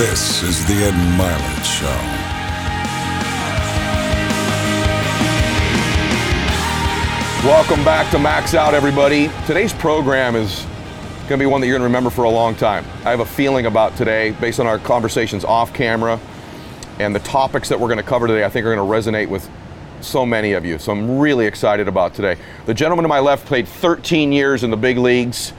This is the Ed Mylett Show. Welcome back to Max Out, everybody. Today's program is going to be one that you're going to remember for a long time. I have a feeling about today, based on our conversations off camera and the topics that we're going to cover today, I think are going to resonate with so many of you. So I'm really excited about today. The gentleman to my left played 13 years in the big leagues.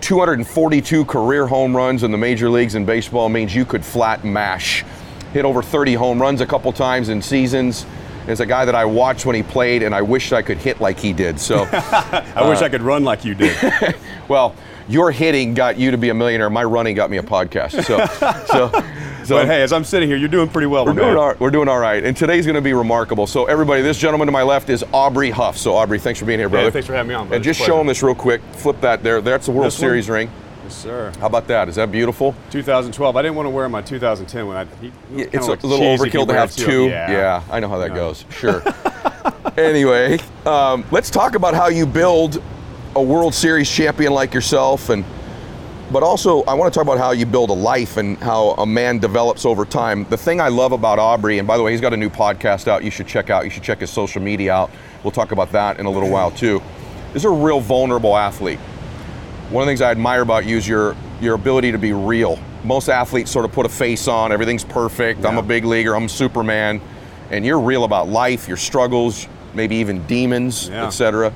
242 career home runs in the major leagues in baseball means you could flat mash. Hit over 30 home runs a couple times in seasons. Is a guy that I watched when he played, and I wish I could hit like he did. So, I wish uh, I could run like you did. well, your hitting got you to be a millionaire. My running got me a podcast. So, so, so but hey, as I'm sitting here, you're doing pretty well. we're doing, all, we're doing all right. And today's going to be remarkable. So, everybody, this gentleman to my left is Aubrey Huff. So, Aubrey, thanks for being here, brother. Yeah, thanks for having me on. brother. And just show him this real quick. Flip that there. That's the World This one? Series ring. Yes, sir. How about that? Is that beautiful? 2012. I didn't want to wear my 2010 when I. He, Yeah, it's a little cheesy if you overkill to have two. Yeah. I know how that Yeah. goes. Sure. anyway, um, let's talk about how you build a World Series champion like yourself, and but also I want to talk about how you build a life and how a man develops over time. The thing I love about Aubrey, and by the way, he's got a new podcast out. You should check out. You should check his social media out. We'll talk about that in a little while too. This is a real vulnerable athlete. One of the things I admire about you is your your ability to be real. Most athletes sort of put a face on, everything's perfect. I'm a big leaguer, I'm Superman, and you're real about life, your struggles, maybe even demons, Yeah. etc.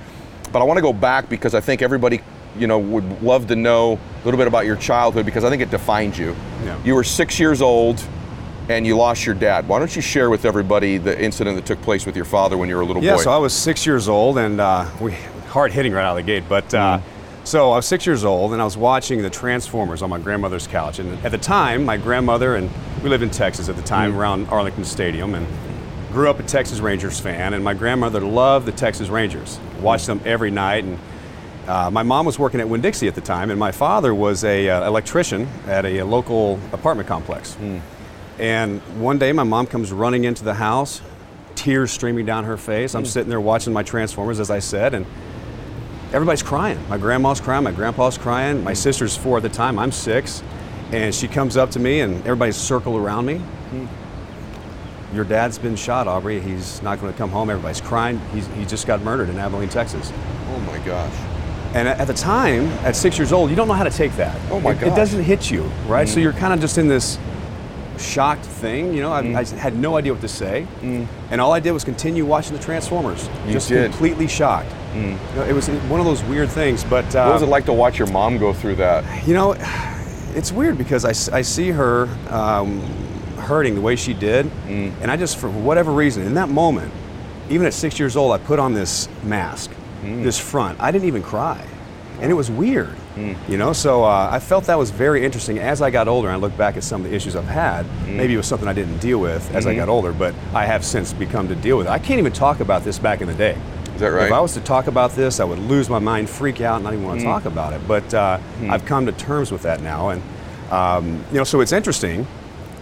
But I want to go back because I think everybody, you know, would love to know a little bit about your childhood because I think it defines you. Yeah. You were six years old and you lost your dad. Why don't you share with everybody the incident that took place with your father when you were a little Yeah, boy? so I was six years old, and uh, we hard hitting right out of the gate. But uh, Mm. so I was six years old, and I was watching the Transformers on my grandmother's couch. And at the time, my grandmother and we lived in Texas at the time, Mm. around Arlington Stadium, and grew up a Texas Rangers fan. And my grandmother loved the Texas Rangers, watched them every night. And uh, my mom was working at Winn Dixie at the time, and my father was a uh, electrician at a, uh, local apartment complex. Hmm. And one day, my mom comes running into the house, tears streaming down her face. I'm hmm. sitting there watching my Transformers, as I said, and everybody's crying. My grandma's crying, my grandpa's crying, my hmm. sister's four at the time, I'm six. And she comes up to me, and everybody's circled around me. Your dad's been shot, Aubrey. He's not going to come home. Everybody's crying. He's, he just got murdered in Abilene, Texas. oh my gosh. And at the time, at six years old, you don't know how to take that. Oh my it, gosh. It doesn't hit you, right? So mm. you're kind of just in this shocked thing. You know, I, mm. I had no idea what to say, mm. and all I did was continue watching the Transformers, You just did. completely shocked. You know, it was one of those weird things. But uh, What was it like to watch your mom go through that? you know, it's weird because I see her um, hurting the way she did, and I just, for whatever reason, in that moment, even at six years old, I put on this mask, this front. I didn't even cry, and it was weird, you know. So uh, I felt that was very interesting. As I got older, and I look back at some of the issues I've had. Maybe it was something I didn't deal with as I got older, but I have since become to deal with it. I can't even talk about this back in the day. Is that right? If I was to talk about this, I would lose my mind, freak out, and not even want Mm. to talk about it. But uh, I've come to terms with that now, and um, you know, so it's interesting.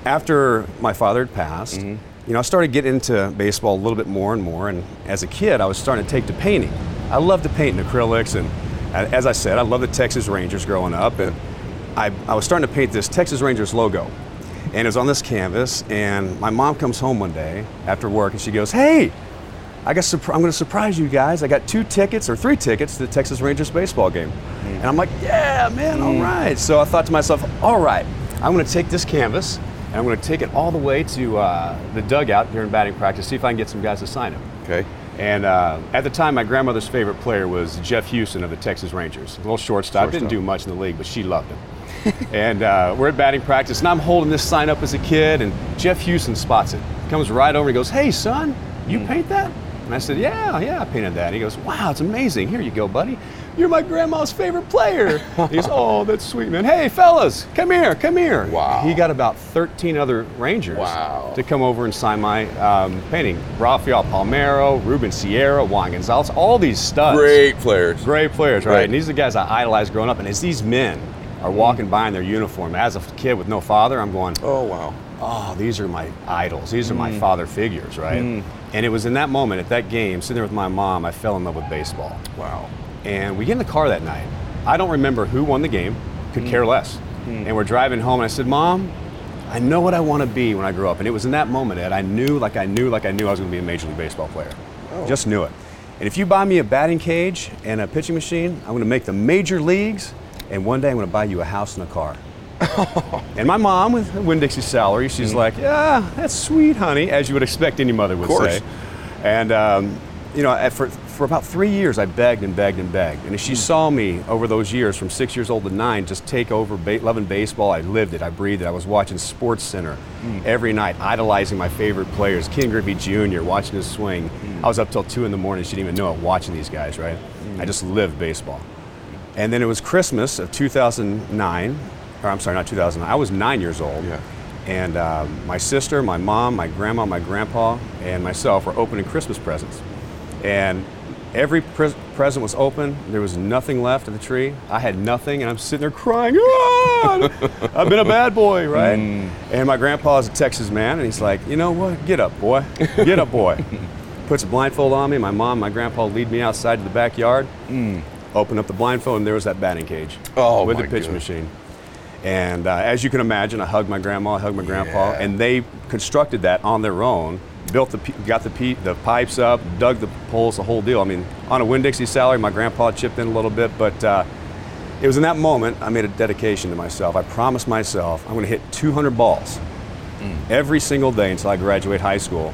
After my father had passed, Mm-hmm. you know, I started getting into baseball a little bit more and more. And as a kid, I was starting to take to painting. I love to paint in acrylics, and as I said, I love the Texas Rangers growing up, and I, I was starting to paint this Texas Rangers logo. And it was on this canvas, and my mom comes home one day after work, and she goes, "Hey, I got I'm going to surprise you guys. I got two tickets or three tickets to the Texas Rangers baseball game. And I'm like, yeah, man, all right. So I thought to myself, all right, I'm going to take this canvas and I'm going to take it all the way to uh, the dugout during batting practice, see if I can get some guys to sign it. Okay. And uh, at the time, my grandmother's favorite player was Jeff Huson of the Texas Rangers. A little shortstop, didn't do much in the league, but she loved him. and uh, we're at batting practice, and I'm holding this sign up as a kid, and Jeff Huson spots it. Comes right over and goes, Hey, son, you paint that? And I said, Yeah, yeah, I painted that. And he goes, Wow, it's amazing. Here you go, buddy. You're my grandma's favorite player. he goes, Oh, that's sweet, man. Hey, fellas, come here, come here. Wow. He got about 13 other Rangers Wow. to come over and sign my um, painting. Rafael Palmeiro, Ruben Sierra, Juan Gonzalez, all these studs. Great players. Great players, right? Right. And these are the guys I idolized growing up. And as these men are walking by in their uniform, as a kid with no father, I'm going, Oh wow. oh, these are my idols. These are my Mm. father figures, right? And it was in that moment, at that game, sitting there with my mom, I fell in love with baseball. Wow. And we get in the car that night. I don't remember who won the game, could care less. And we're driving home, and I said, Mom, I know what I want to be when I grow up. And it was in that moment, that I knew, like I knew, like I knew I was going to be a Major League Baseball player. Oh. Just knew it. And if you buy me a batting cage and a pitching machine, I'm going to make the major leagues, and one day I'm going to buy you a house and a car. and my mom, with Winn Dixie's salary, she's Mm-hmm. like, "Yeah, that's sweet, honey," as you would expect any mother would say. And um, you know, for for about three years, I begged and begged and begged. And Mm. she saw me over those years, from six years old to nine, just take over ba- loving baseball, I lived it, I breathed it. I was watching Sports Center Mm. every night, idolizing my favorite players, Ken Griffey Jr., watching his swing. Mm. I was up till two in the morning. She didn't even know it, watching these guys. Right? I just lived baseball. And then it was Christmas of 2009, or I'm sorry, not 2009. I was nine years old. Yeah. And um, my sister, my mom, my grandma, my grandpa, and myself were opening Christmas presents. And every pres- present was open. There was nothing left of the tree. I had nothing, and I'm sitting there crying. "Ah, I've been a bad boy, right? And my grandpa is a Texas man, and he's like, you know what? Get up, boy. Get up, boy. Puts a blindfold on me. My mom, my grandpa lead me outside to the backyard. Open up the blindfold, and there was that batting cage Oh, with the pitch goodness. machine. And uh, as you can imagine, I hugged my grandma, I hugged my grandpa, Yeah. and they constructed that on their own. Built the, got the, the pipes up, dug the poles, the whole deal. I mean, on a Winn Dixie salary, my grandpa chipped in a little bit, but uh, it was in that moment I made a dedication to myself. I promised myself I'm going to hit 200 balls every single day until I graduate high school,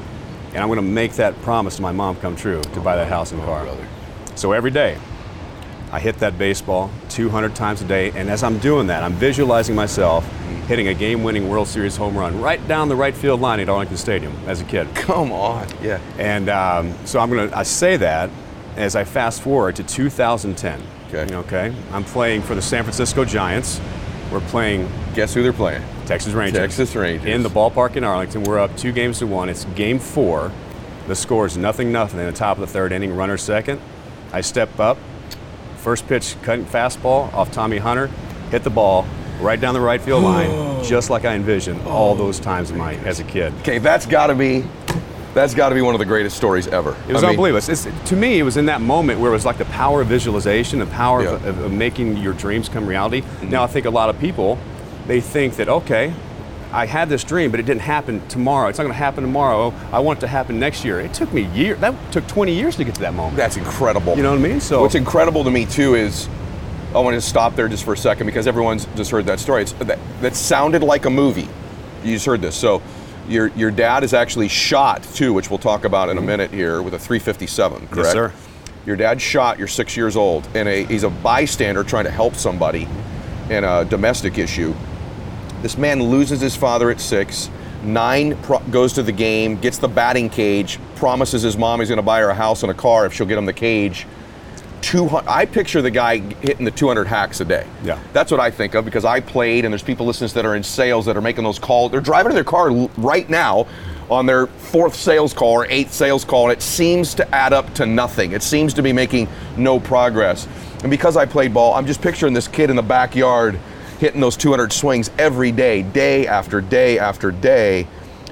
and I'm going to make that promise to my mom come true to buy that house and car. brother. So every day, I hit that baseball 200 times a day, and as I'm doing that, I'm visualizing myself hitting a game-winning World Series home run right down the right field line at Arlington Stadium as a kid. Come on. Yeah. And um, so I'm gonna I say that as I fast forward to 2010. Okay. Okay. I'm playing for the San Francisco Giants. We're playing Guess who they're playing? Texas Rangers. Texas Rangers. In the ballpark in Arlington. We're up two games to one. It's game four. The score is nothing, nothing. In the top of the third inning, runner second. I step up. First pitch, cutting fastball off Tommy Hunter. Hit the ball right down the right field line, just like I envisioned oh all those times in my, as a kid. Okay, that's got to be that's got to be one of the greatest stories ever. It was I mean, unbelievable. It's, it's- to me, it was in that moment where it was like the power of visualization, the power Yeah. of, of making your dreams come reality. Mm-hmm. Now, I think a lot of people, they think that, okay, I had this dream, but it didn't happen tomorrow. It's not going to happen tomorrow. I want it to happen next year. It took me years. That took 20 years to get to that moment. That's incredible. You know what I mean? So What's incredible to me too is I want to stop there just for a second because everyone's just heard that story. It's, uh, that, that sounded like a movie. You just heard this. So your your dad is actually shot too, which we'll talk about in a mm-hmm. minute here with a 357. Correct. sir. Your dad shot. You're six years old, and a, he's a bystander trying to help somebody in a domestic issue. This man loses his father at six. Nine pro- goes to the game, gets the batting cage, promises his mom he's going to buy her a house and a car if she'll get him the cage. 200, I picture the guy hitting the 200 hacks a day. Yeah. That's what I think of because I played and there's people listening that are in sales that are making those calls. They're driving to their car right now on their fourth sales call or eighth sales call and it seems to add up to nothing. It seems to be making no progress. And because I played ball, I'm just picturing this kid in the backyard hitting those 200 swings every day, day after day after day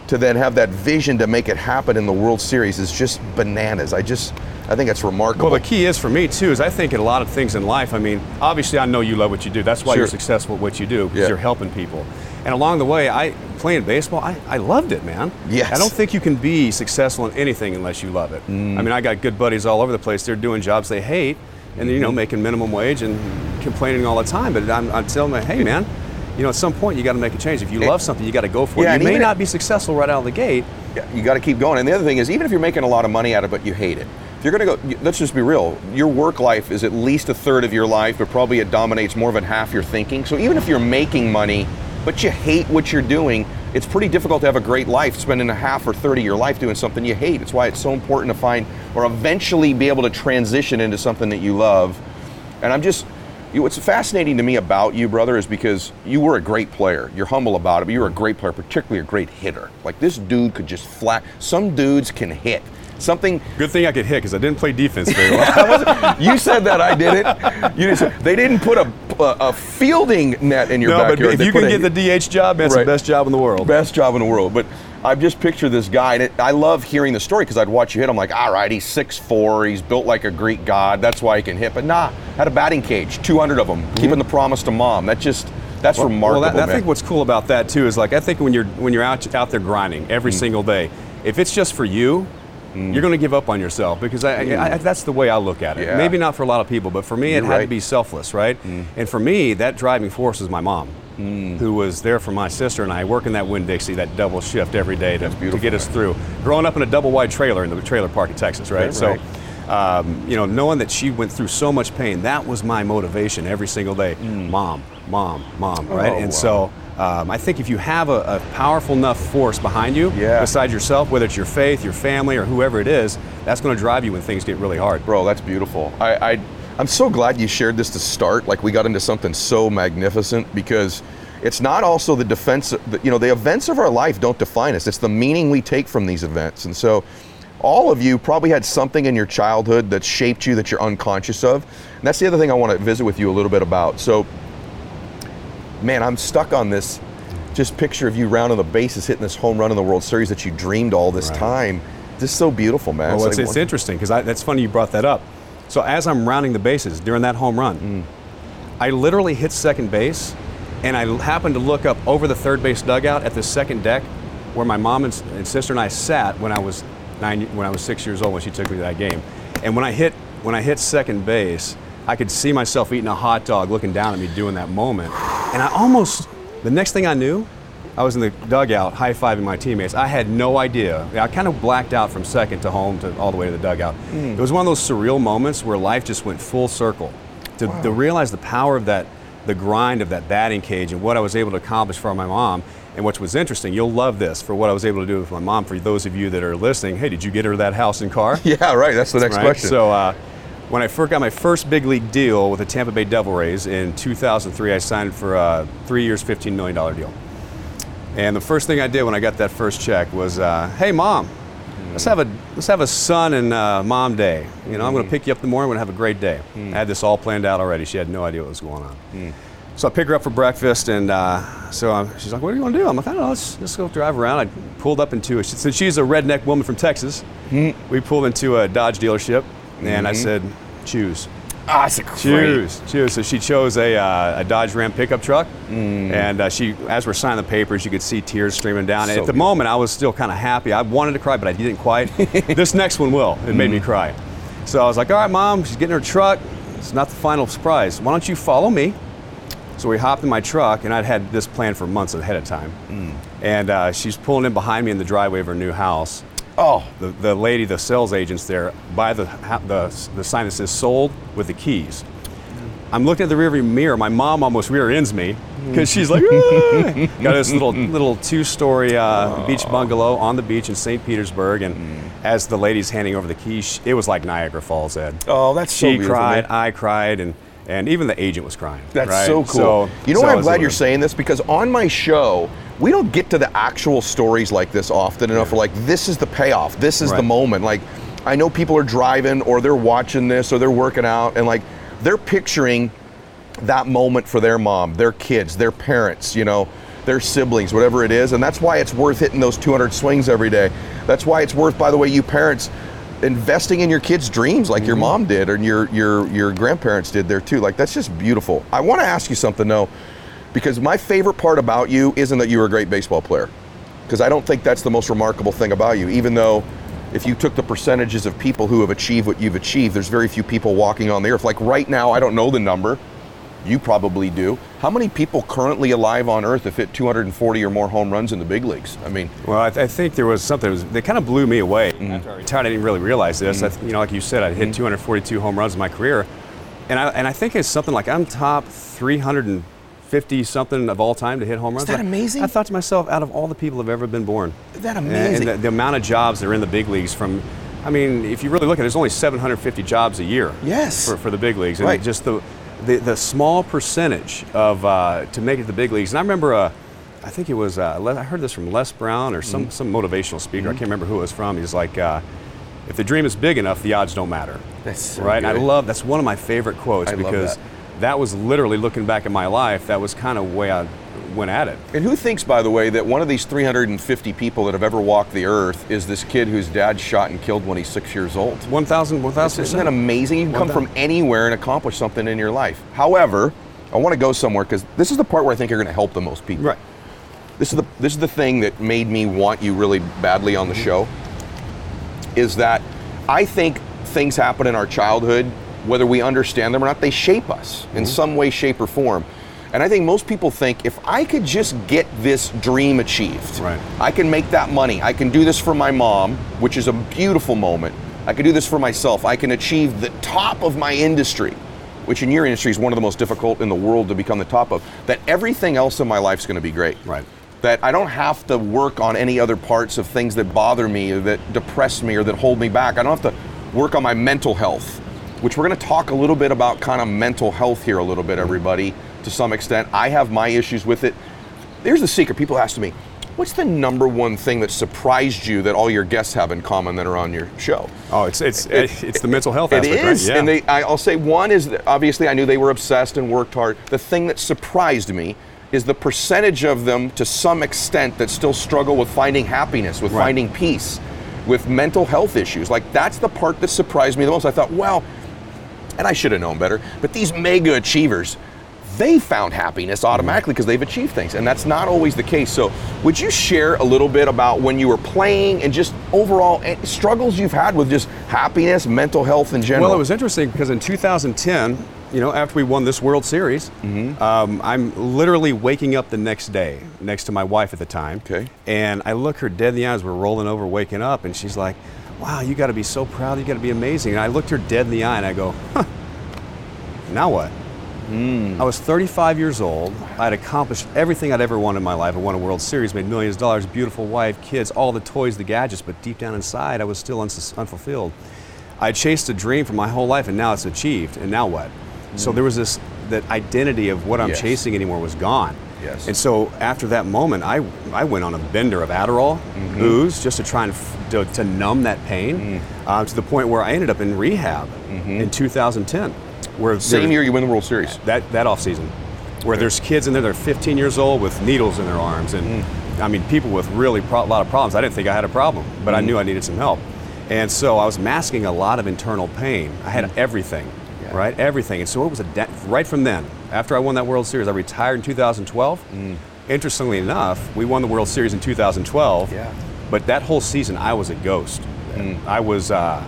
to then have that vision to make it happen in the World Series is just bananas. I just I think it's remarkable. Well, the key is for me too is I think in a lot of things in life. I mean, obviously I know you love what you do. That's why you're successful at what you do because Yeah. you're helping people. And along the way, I playing baseball, I, I loved it, man. Yes. I don't think you can be successful in anything unless you love it. Mm. I mean, I got good buddies all over the place. They're doing jobs they hate, and you know, making minimum wage and complaining all the time. But I'm, I'm telling them, hey, man. You know, at some point you got to make a change. If you love something, you got to go for Yeah, it. and You may not be successful right out of the gate, Yeah, you got to keep going. And the other thing is, even if you're making a lot of money out of it, but you hate it. If you're going to go, let's just be real. Your work life is at least a third of your life, but probably it dominates more than half your thinking. So even if you're making money, but you hate what you're doing, it's pretty difficult to have a great life spending a half or 30 of your life doing something you hate. It's why it's so important to find or eventually be able to transition into something that you love. And I'm just, you, what's fascinating to me about you, brother, is because you were a great player. You're humble about it, but you were a great player, particularly a great hitter. Like this dude could just flat. Some dudes can hit. Something good thing I could hit because I didn't play defense very well. you said that I did it. You didn't say, they didn't put a, a, a fielding net in your no, but if They you can a- get the DH job, it's Right. the best job in the world. best job in the world. But I've just pictured this guy, and it, I love hearing the story because I'd watch you hit. I'm like, all right, he's 6'4", he's built like a Greek god. That's why he can hit. But nah, had a batting cage, 200 of them, keeping the promise to mom. That just That's Well, remarkable. Well, that, I think what's cool about that too is like I think when you're when you're out out there grinding every Mm. single day, if it's just for you, you're going to give up on yourself because I, I, I, that's the way I look at it. Yeah. Maybe not for a lot of people, but for me, You're it had right. Mm. to be selfless, right? And for me, that driving force was my mom, who was there for my sister and I, working that Winn Dixie, that double shift every day to, to get us through. Growing up in a double wide trailer in the trailer park in Texas, right? Yeah, so. right. Um, you know, knowing that she went through so much pain, that was my motivation every single day. Mom, mom, mom, right? Mm. Oh, and wow. so um, I think if you have a, a powerful enough force behind you, Yeah. besides yourself, whether it's your faith, your family, or whoever it is, that's going to drive you when things get really hard. Bro, that's beautiful. I, I, I'm so glad you shared this to start. Like we got into something so magnificent because it's not also the defense. You know, the events of our life don't define us. It's the meaning we take from these events. And so, all of you probably had something in your childhood that shaped you that you're unconscious of. And that's the other thing I want to visit with you a little bit about. So, man, I'm stuck on this. Just picture of you rounding the bases, hitting this home run in the World Series that you dreamed all this Right. time. This is so beautiful, man. Well, it's, like it's interesting because that's funny you brought that up. So as I'm rounding the bases during that home run, Mm. I literally hit second base, and I happened to look up over the third base dugout at the second deck, where my mom and, and sister and I sat when I was nine, when I was six years old when she took me to that game. And when I hit when I hit second base, I could see myself eating a hot dog, looking down at me doing that moment, and I almost the next thing I knew. I was in the dugout high fiving my teammates. I had no idea. I kind of blacked out from second to home to all the way to the dugout. It was one of those surreal moments where life just went full circle. To, to realize the power of that, the grind of that batting cage and what I was able to accomplish for my mom. And what was interesting, you'll love this for what I was able to do with my mom. For those of you that are listening, hey, did you get her that house and car? Yeah, right. That's the next right? question. So uh, when I first got my first big league deal with the Tampa Bay Devil Rays in 2003, I signed for a three years, $15 million deal. And the first thing I did when I got that first check was, uh, "Hey, mom, let's have a let's have a son and uh, mom day. You know, I'm going to pick you up in the morning. We're going to have a great day." I had this all planned out already. She had no idea what was going on. So I pick her up for breakfast, and uh, so i she's like, "What are you going to do?" I'm like, "I don't know. Let's just go drive around." I pulled up into a since she's a redneck woman from Texas. We pulled into a Dodge dealership, and I said, "Choose." ah, it's a great. Choose, choose. So she chose a, uh, a Dodge Ram pickup truck, and uh, she, as we're signing the papers, you could see tears streaming down. So at the beautiful. moment, I was still kind of happy. I wanted to cry, but I didn't quite. this next one will. It made me cry. So I was like, "All right, mom, she's getting her truck. It's not the final surprise. Why don't you follow me?" So we hopped in my truck, and I'd had this plan for months ahead of time. And uh, she's pulling in behind me in the driveway of her new house Oh, the, the lady, the sales agents there, buy the, the, the sign that says sold with the keys. I'm looking at the rearview mirror. My mom almost rear ends me because she's like, "Ah." got this little little two-story uh, beach bungalow on the beach in St. Petersburg, and as the lady's handing over the keys, it was like Niagara Falls. Ed. Oh, that's so she beautiful, cried. I cried, and and even the agent was crying. That's right? so cool. So- you know so I'm glad you're saying this because on my show, we don't get to the actual stories like this often enough. We're like, this is the payoff. This is the moment. Like, I know people are driving or they're watching this or they're working out and like they're picturing that moment for their mom, their kids, their parents, you know, their siblings, whatever it is. And that's why it's worth hitting those 200 swings every day. That's why it's worth, by the way, you parents investing in your kids' dreams like your mm-hmm. mom did and your your your grandparents did there too. Like that's just beautiful. I want to ask you something though, because my favorite part about you isn't that you were a great baseball player. Because I don't think that's the most remarkable thing about you, even though if you took the percentages of people who have achieved what you've achieved, there's very few people walking on the earth. Like right now, I don't know the number. You probably do. How many people currently alive on earth have hit 240 or more home runs in the big leagues? I mean, Well, I, th- I think there was something that, was, that kind of blew me away. Mm-hmm. After I retired, I didn't really realize this. I th- you know, like you said, I hit 242 home runs in my career, and I and I think it's something like I'm top 350 something of all time to hit home runs. Is that I- amazing? I thought to myself, out of all the people that have ever been born, Isn't that and- amazing? And the, the amount of jobs that are in the big leagues from. I mean, if you really look at it, there's only 750 jobs a year. Yes. For, for the big leagues, and Right. just the, the the small percentage of uh, to make it to the big leagues. And I remember, uh, I think it was uh, I heard this from Les Brown or Mm-hmm. some some motivational speaker. I can't remember who it was from. He's like, uh, if the dream is big enough, the odds don't matter. That's so right. And I love that's one of my favorite quotes I because that. was literally looking back at my life. That was kind of way I went at it. And who thinks, by the way, that one of these 350 people that have ever walked the earth is this kid whose dad shot and killed when he's six years old? 1,000, 1,000 Isn't that amazing? You can come Well from anywhere and accomplish something in your life. However, I want to go somewhere because this is the part where I think you're going to help the most people. Right. This is the this is the thing that made me want you really badly on the mm-hmm. show. Is that I think things happen in our childhood, whether we understand them or not, they shape us in mm-hmm. some way, shape, or form. And I think most people think if I could just get this dream achieved, Right. I can make that money. I can do this for my mom, which is a beautiful moment. I can do this for myself. I can achieve the top of my industry, which in your industry is one of the most difficult in the world to become the top of. That everything else in my life is going to be great. Right. That I don't have to work on any other parts of things that bother me or that depress me or that hold me back. I don't have to work on my mental health, which we're going to talk a little bit about kind of mental health here a little bit, everybody, to some extent. I have my issues with it. There's the secret. People ask me, what's the number one thing that surprised you that all your guests have in common that are on your show? Oh, it's it's it's the mental health It aspect, is, right? Yeah. and they, I'll say one is that obviously I knew they were obsessed and worked hard. The thing that surprised me is the percentage of them, to some extent, that still struggle with finding happiness, with Right. finding peace, with mental health issues. Like that's the part that surprised me the most. I thought, well, and I should have known better, but these mega achievers. They found happiness automatically because they've achieved things, and that's not always the case. So, would you share a little bit about when you were playing and just overall eh, struggles you've had with just happiness, mental health in general? Well, it was interesting because in 2010, you know, after we won this World Series, Mm-hmm. um, I'm literally waking up the next day next to my wife at the time. Okay. And I look her dead in the eyes. We're rolling over, waking up, and she's like, "Wow, you got to be so proud. You got to be amazing." And I looked her dead in the eye, and I go, huh, "Now what?" Hmm. I was 35 years old. I had accomplished everything I'd ever wanted in my life. I won a World Series, made millions of dollars, beautiful wife, kids, all the toys, the gadgets, but deep down inside, I was still uns- unfulfilled. I chased a dream for my whole life, and now it's achieved. And now what? So there was this that identity of what I'm Yes. chasing anymore was gone. Yes. And so after that moment, I I went on a bender of Adderall, Mm-hmm. booze, just to try and f- to, to numb that pain, Mm. uh, to the point where I ended up in rehab in 2010. Where. Same year you win the World Series. that that off season, where there's kids in there that are 15 years old with needles in their arms, and Mm. I mean people with really pro- a lot of problems. I didn't think I had a problem, but Mm. I knew I needed some help, and so I was masking a lot of internal pain. I had everything, Mm. Yeah. right, everything, and so it was a de- right from then. After I won that World Series, I retired in 2012. Interestingly enough, we won the World Series in 2012. Yeah. But that whole season, I was a ghost. I was uh,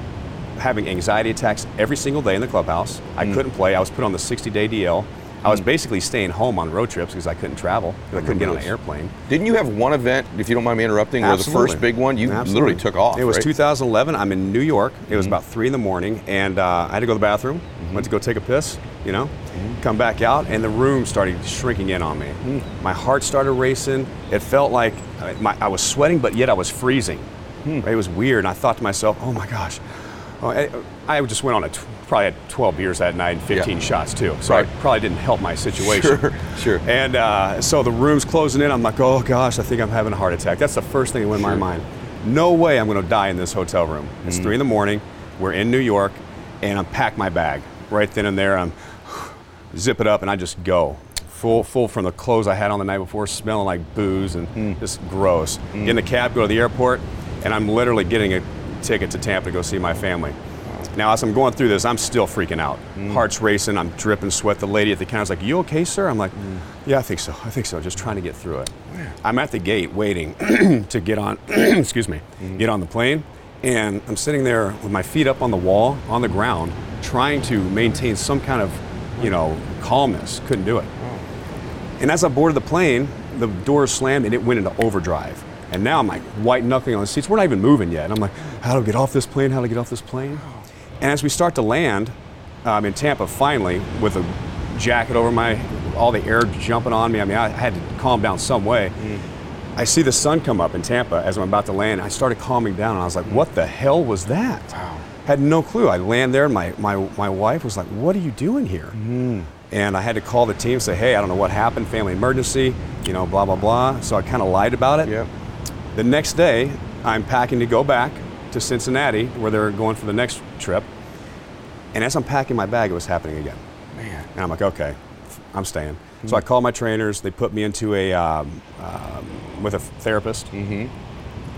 having anxiety attacks every single day in the clubhouse. I mm. couldn't play. I was put on the 60-day DL. I was mm. basically staying home on road trips because I couldn't travel. I couldn't get on an airplane. Didn't you have one event, if you don't mind me interrupting, where the first big one, you Absolutely. literally took off? It was right? 2011. I'm in New York. It was mm-hmm. about three in the morning, and uh, I had to go to the bathroom. Mm-hmm. Went to go take a piss. You know, mm-hmm. come back out, and the room started shrinking in on me. Mm. My heart started racing. It felt like uh, my, I was sweating, but yet I was freezing. Hmm. It was weird, and I thought to myself, "Oh my gosh." Oh, I, I just went on a t- probably had 12 beers that night and 15 Yeah. shots too, so Right. I probably didn't help my situation. Sure, sure. And uh, so the room's closing in. I'm like, oh gosh, I think I'm having a heart attack. That's the first thing that went in my mind. No way I'm going to die in this hotel room. It's three mm. in the morning. We're in New York, and I'm pack my bag right then and there. I'm zip it up, and I just go. Full, full from the clothes I had on the night before, smelling like booze and mm. just gross. Get in the cab, go to the airport, and I'm literally getting a ticket to Tampa to go see my family. Now, as I'm going through this, I'm still freaking out. Mm. Heart's racing, I'm dripping sweat. The lady at the counter's like, You okay, sir? I'm like, mm. Yeah, I think so. I think so. Just trying to get through it. I'm at the gate waiting to get on, excuse me, mm. get on the plane. And I'm sitting there with my feet up on the wall, on the ground, trying to maintain some kind of, you know, calmness. Couldn't do it. Oh. And as I boarded the plane, the doors slammed and it went into overdrive. And now I'm like white knuckling on the seats. We're not even moving yet. And I'm like, how do I get off this plane? How do I get off this plane? And as we start to land um, in Tampa, finally, with a jacket over my, all the air jumping on me, I mean, I had to calm down some way. I see the sun come up in Tampa as I'm about to land. I started calming down and I was like, what the hell was that? Wow. Had no clue. I land there and my, my, my wife was like, what are you doing here? And I had to call the team and say, hey, I don't know what happened, family emergency, you know, blah, blah, blah. So I kind of lied about it. Yeah. The next day, I'm packing to go back to Cincinnati where they're going for the next trip. And as I'm packing my bag, it was happening again. Man. And I'm like, okay, I'm staying. So I called my trainers. They put me into a um, um, with a therapist. Mm-hmm.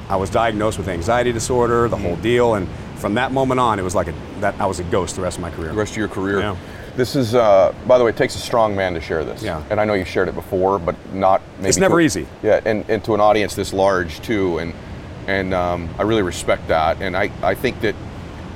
I was diagnosed with anxiety disorder, the whole deal, and from that moment on, it was like a, that I was a ghost the rest of my career. The rest of your career. Yeah. This is, uh, by the way, it takes a strong man to share this. Yeah. And I know you shared it before, but not maybe. It's never to- easy. Yeah, and, and to an audience this large too, and and um, I really respect that. And I, I think that,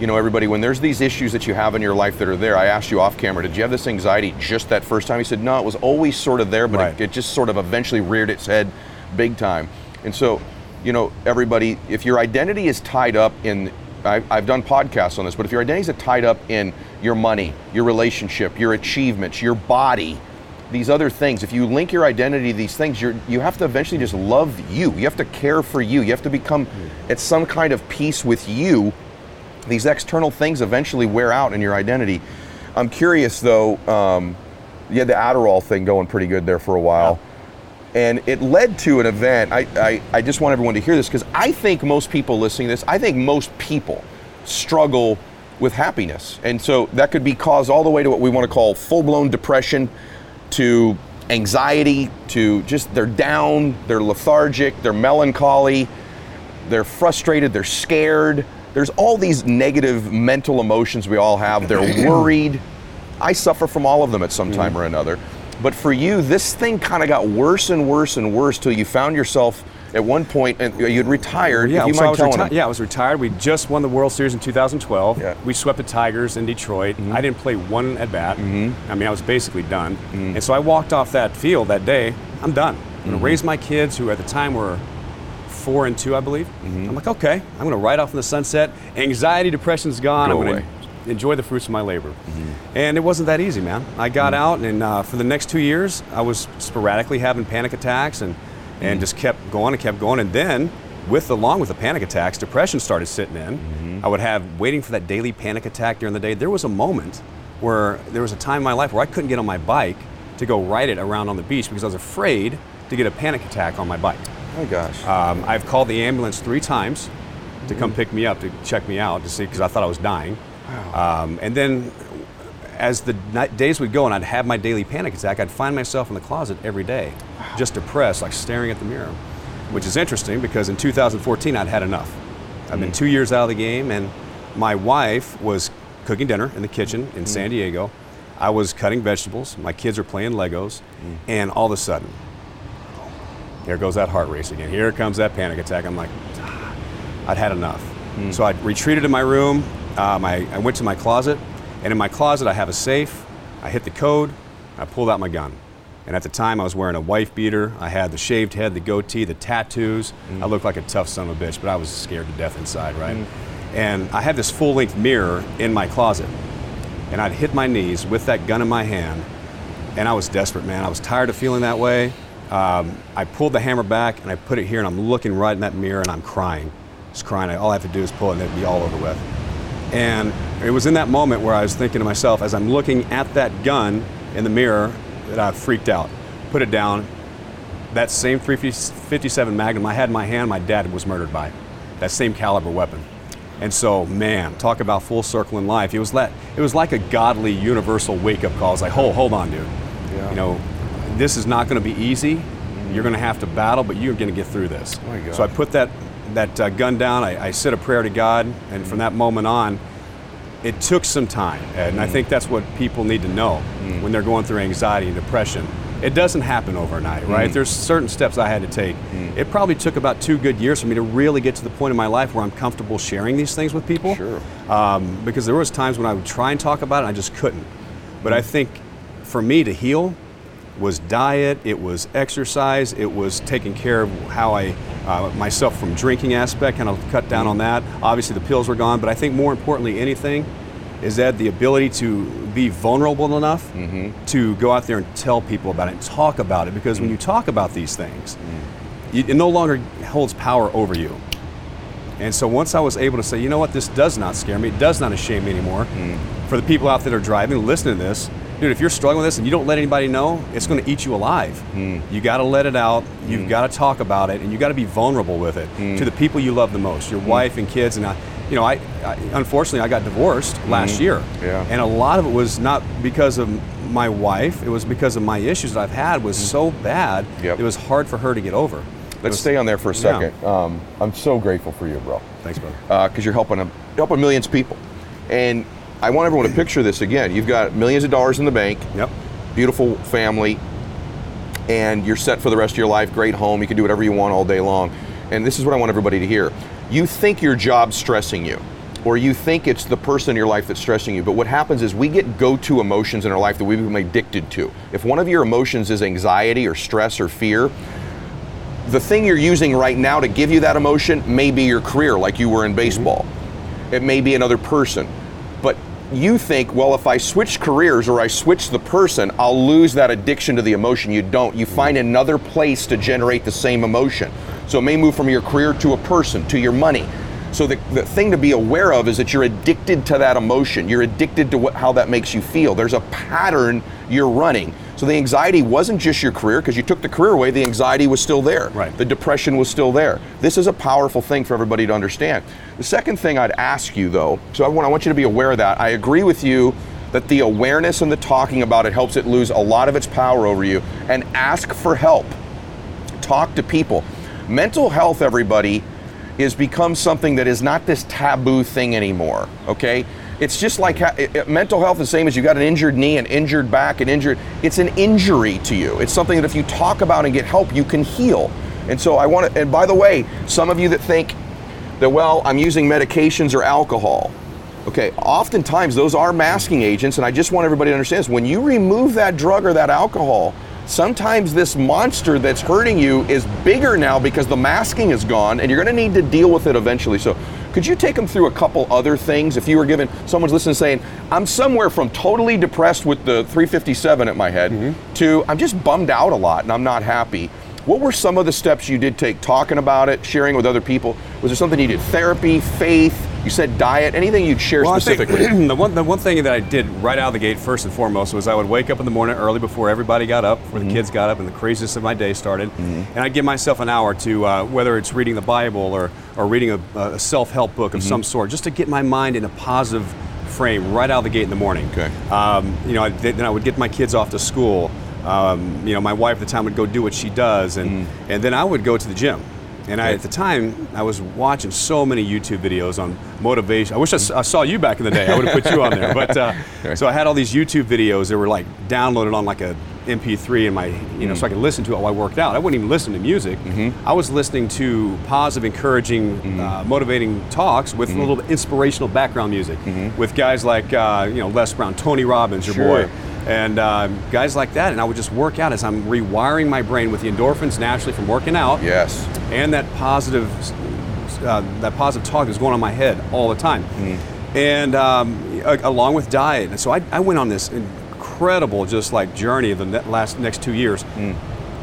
you know, everybody, when there's these issues that you have in your life that are there, I asked you off camera, did you have this anxiety just that first time? He said, no, it was always sort of there, but Right. it, it just sort of eventually reared its head big time. And so, you know, everybody, if your identity is tied up in, I, I've done podcasts on this, but if your identity is tied up in your money, your relationship, your achievements, your body, these other things, if you link your identity to these things, you're, you have to eventually just love you. You have to care for you. You have to become at some kind of peace with you. These external things eventually wear out in your identity. I'm curious though, um, you had the Adderall thing going pretty good there for a while. And it led to an event. I, I, I just want everyone to hear this because I think most people listening to this, I think most people struggle with happiness. And so that could be caused all the way to what we want to call full blown depression, to anxiety, to just they're down, they're lethargic, they're melancholy, they're frustrated, they're scared. There's all these negative mental emotions we all have. They're worried. I suffer from all of them at some time mm. or another. But for you, this thing kind of got worse and worse and worse till you found yourself at one point, and you'd retired. Yeah, you so I was reti- yeah, I was retired. We just won the World Series in 2012. Yeah. Mm-hmm. We swept the Tigers in Detroit. I didn't play one at bat. Mm-hmm. I mean, I was basically done. Mm-hmm. And so I walked off that field that day. I'm done. I'm Mm-hmm. going to raise my kids, who at the time were four and two, I believe. Mm-hmm. I'm like, okay, I'm going to ride off in the sunset. Anxiety, depression's gone. Go I'm going. Mm-hmm. to enjoy the fruits of my labor. And it wasn't that easy, man. I got out, and uh, for the next two years, I was sporadically having panic attacks and, Mm-hmm. and just kept going and kept going. And then, with along with the panic attacks, depression started sitting in. Mm-hmm. I would have waiting for that daily panic attack during the day. There was a moment where there was a time in my life where I couldn't get on my bike to go ride it around on the beach because I was afraid to get a panic attack on my bike. Oh my gosh. Um, I've called the ambulance three times to come pick me up to check me out to see because I thought I was dying. Um, and then as the night, days would go and I'd have my daily panic attack, I'd find myself in the closet every day, just depressed, like staring at the mirror, which is interesting because in 2014 I'd had enough. I've been two years out of the game, and my wife was cooking dinner in the kitchen in San Diego. I was cutting vegetables. My kids are playing Legos, and all of a sudden, there goes that heart race again. Here comes that panic attack. I'm like, "Ah, I'd had enough. So I retreated to my room. Um, I, I went to my closet, and in my closet, I have a safe. I hit the code. I pulled out my gun. And at the time, I was wearing a wife beater. I had the shaved head, the goatee, the tattoos. I looked like a tough son of a bitch, but I was scared to death inside, right? And I had this full length mirror in my closet. And I'd hit my knees with that gun in my hand. And I was desperate, man. I was tired of feeling that way. Um, I pulled the hammer back and I put it here, and I'm looking right in that mirror and I'm crying. Just crying. All I have to do is pull it and it'd be all over with. And it was in that moment where I was thinking to myself, as I'm looking at that gun in the mirror, that I freaked out. Put it down. That same 357 Magnum I had in my hand, my dad was murdered by. That same caliber weapon. And so, man, talk about full circle in life. It was that. It was like a godly, universal wake-up call. It's like, hold, hold on, dude. Yeah. You know, this is not going to be easy. Mm-hmm. You're going to have to battle, but you're going to get through this. Oh my God. So I put that that uh, gun down. I, I said a prayer to God, and from that moment on, it took some time. And I mm. think that's what people need to know mm. when they're going through anxiety and depression. It doesn't happen overnight, right? Mm. There's certain steps I had to take. It probably took about two good years for me to really get to the point in my life where I'm comfortable sharing these things with people. Sure. Um, because there was times when I would try and talk about it, and I just couldn't. But I think for me to heal was diet, it was exercise, it was taking care of how I uh, myself from drinking aspect, kind of cut down on that. Obviously, the pills were gone, but I think more importantly, anything is that the ability to be vulnerable enough mm-hmm. to go out there and tell people about it and talk about it. Because when you mm. talk about these things, mm. you, it no longer holds power over you. And so once I was able to say, you know what, this does not scare me, it does not shame me anymore. Mm. For the people out there that are driving, listening to this, dude, if you're struggling with this and you don't let anybody know, it's going to eat you alive. Hmm. You got to let it out. You've hmm. got to talk about it, and you got to be vulnerable with it hmm. to the people you love the most, your wife and kids. And I, you know, I, I unfortunately I got divorced last year, Yeah. and a lot of it was not because of my wife. It was because of my issues that I've had was so bad. Yep. It was hard for her to get over. Let's was- stay on there for a Yeah. second. Um, I'm so grateful for you, bro. Thanks, bro. because uh, you're helping a, helping millions of people. And I want everyone to picture this again. You've got millions of dollars in the bank, Yep. beautiful family, and you're set for the rest of your life, great home, you can do whatever you want all day long. And this is what I want everybody to hear. You think your job's stressing you, or you think it's the person in your life that's stressing you, but what happens is we get go to emotions in our life that we become addicted to. If one of your emotions is anxiety or stress or fear, the thing you're using right now to give you that emotion may be your career, like you were in mm-hmm. baseball. It may be another person. You think, well, if I switch careers or I switch the person, I'll lose that addiction to the emotion. You don't. You find another place to generate the same emotion. So it may move from your career to a person, to your money. So the, the thing to be aware of is that you're addicted to that emotion. You're addicted to what, how that makes you feel. There's a pattern you're running. So the anxiety wasn't just your career because you took the career away, the anxiety was still there. Right. The depression was still there. This is a powerful thing for everybody to understand. The second thing I'd ask you though, so I want, I want you to be aware of that. I agree with you that the awareness and the talking about it helps it lose a lot of its power over you and ask for help. Talk to people. Mental health, everybody, is become something that is not this taboo thing anymore, okay? It's just like it- mental health is the same as you got an injured knee, an injured back, an injured. It's an injury to you. It's something that if you talk about and get help, you can heal. And so I want to. And by the way, some of you that think that well, I'm using medications or alcohol. Okay, oftentimes those are masking agents, and I just want everybody to understand this. When you remove that drug or that alcohol, sometimes this monster that's hurting you is bigger now because the masking is gone, and you're going to need to deal with it eventually. So, could you take them through a couple other things? If you were given someone's listening saying, I'm somewhere from totally depressed with the 357 at my head mm-hmm. to I'm just bummed out a lot and I'm not happy. What were some of the steps you did take talking about it, sharing with other people? Was there something you did? Therapy, faith? You said diet? Anything you'd share Well, I think specifically? the one the one thing that I did right out of the gate first and foremost was I would wake up in the morning early before everybody got up, before Mm-hmm. the kids got up, and the craziness of my day started, and I'd give myself an hour to uh, whether it's reading the Bible or or reading a, a self-help book of Mm-hmm. some sort, just to get my mind in a positive frame right out of the gate in the morning. Okay. Um, you know, I, then I would get my kids off to school. Um, you know, my wife at the time would go do what she does, and Mm-hmm. and then I would go to the gym. And I, at the time, I was watching so many YouTube videos on motivation. I wish I, s- I saw you back in the day. I would have put you on there. But uh, so I had all these YouTube videos that were like downloaded on like a MP3 in my, you know, so I could listen to it while I worked out. I wouldn't even listen to music. I was listening to positive, encouraging, uh, motivating talks with a little inspirational background music with guys like, uh, you know, Les Brown, Tony Robbins, your Sure. boy and uh, guys like that. And I would just work out as I'm rewiring my brain with the endorphins naturally from working out, yes. and that positive, uh, that positive talk that's going on my head all the time, and um, a- along with diet. And so I, I went on this incredible, just like journey of the ne- last next two years.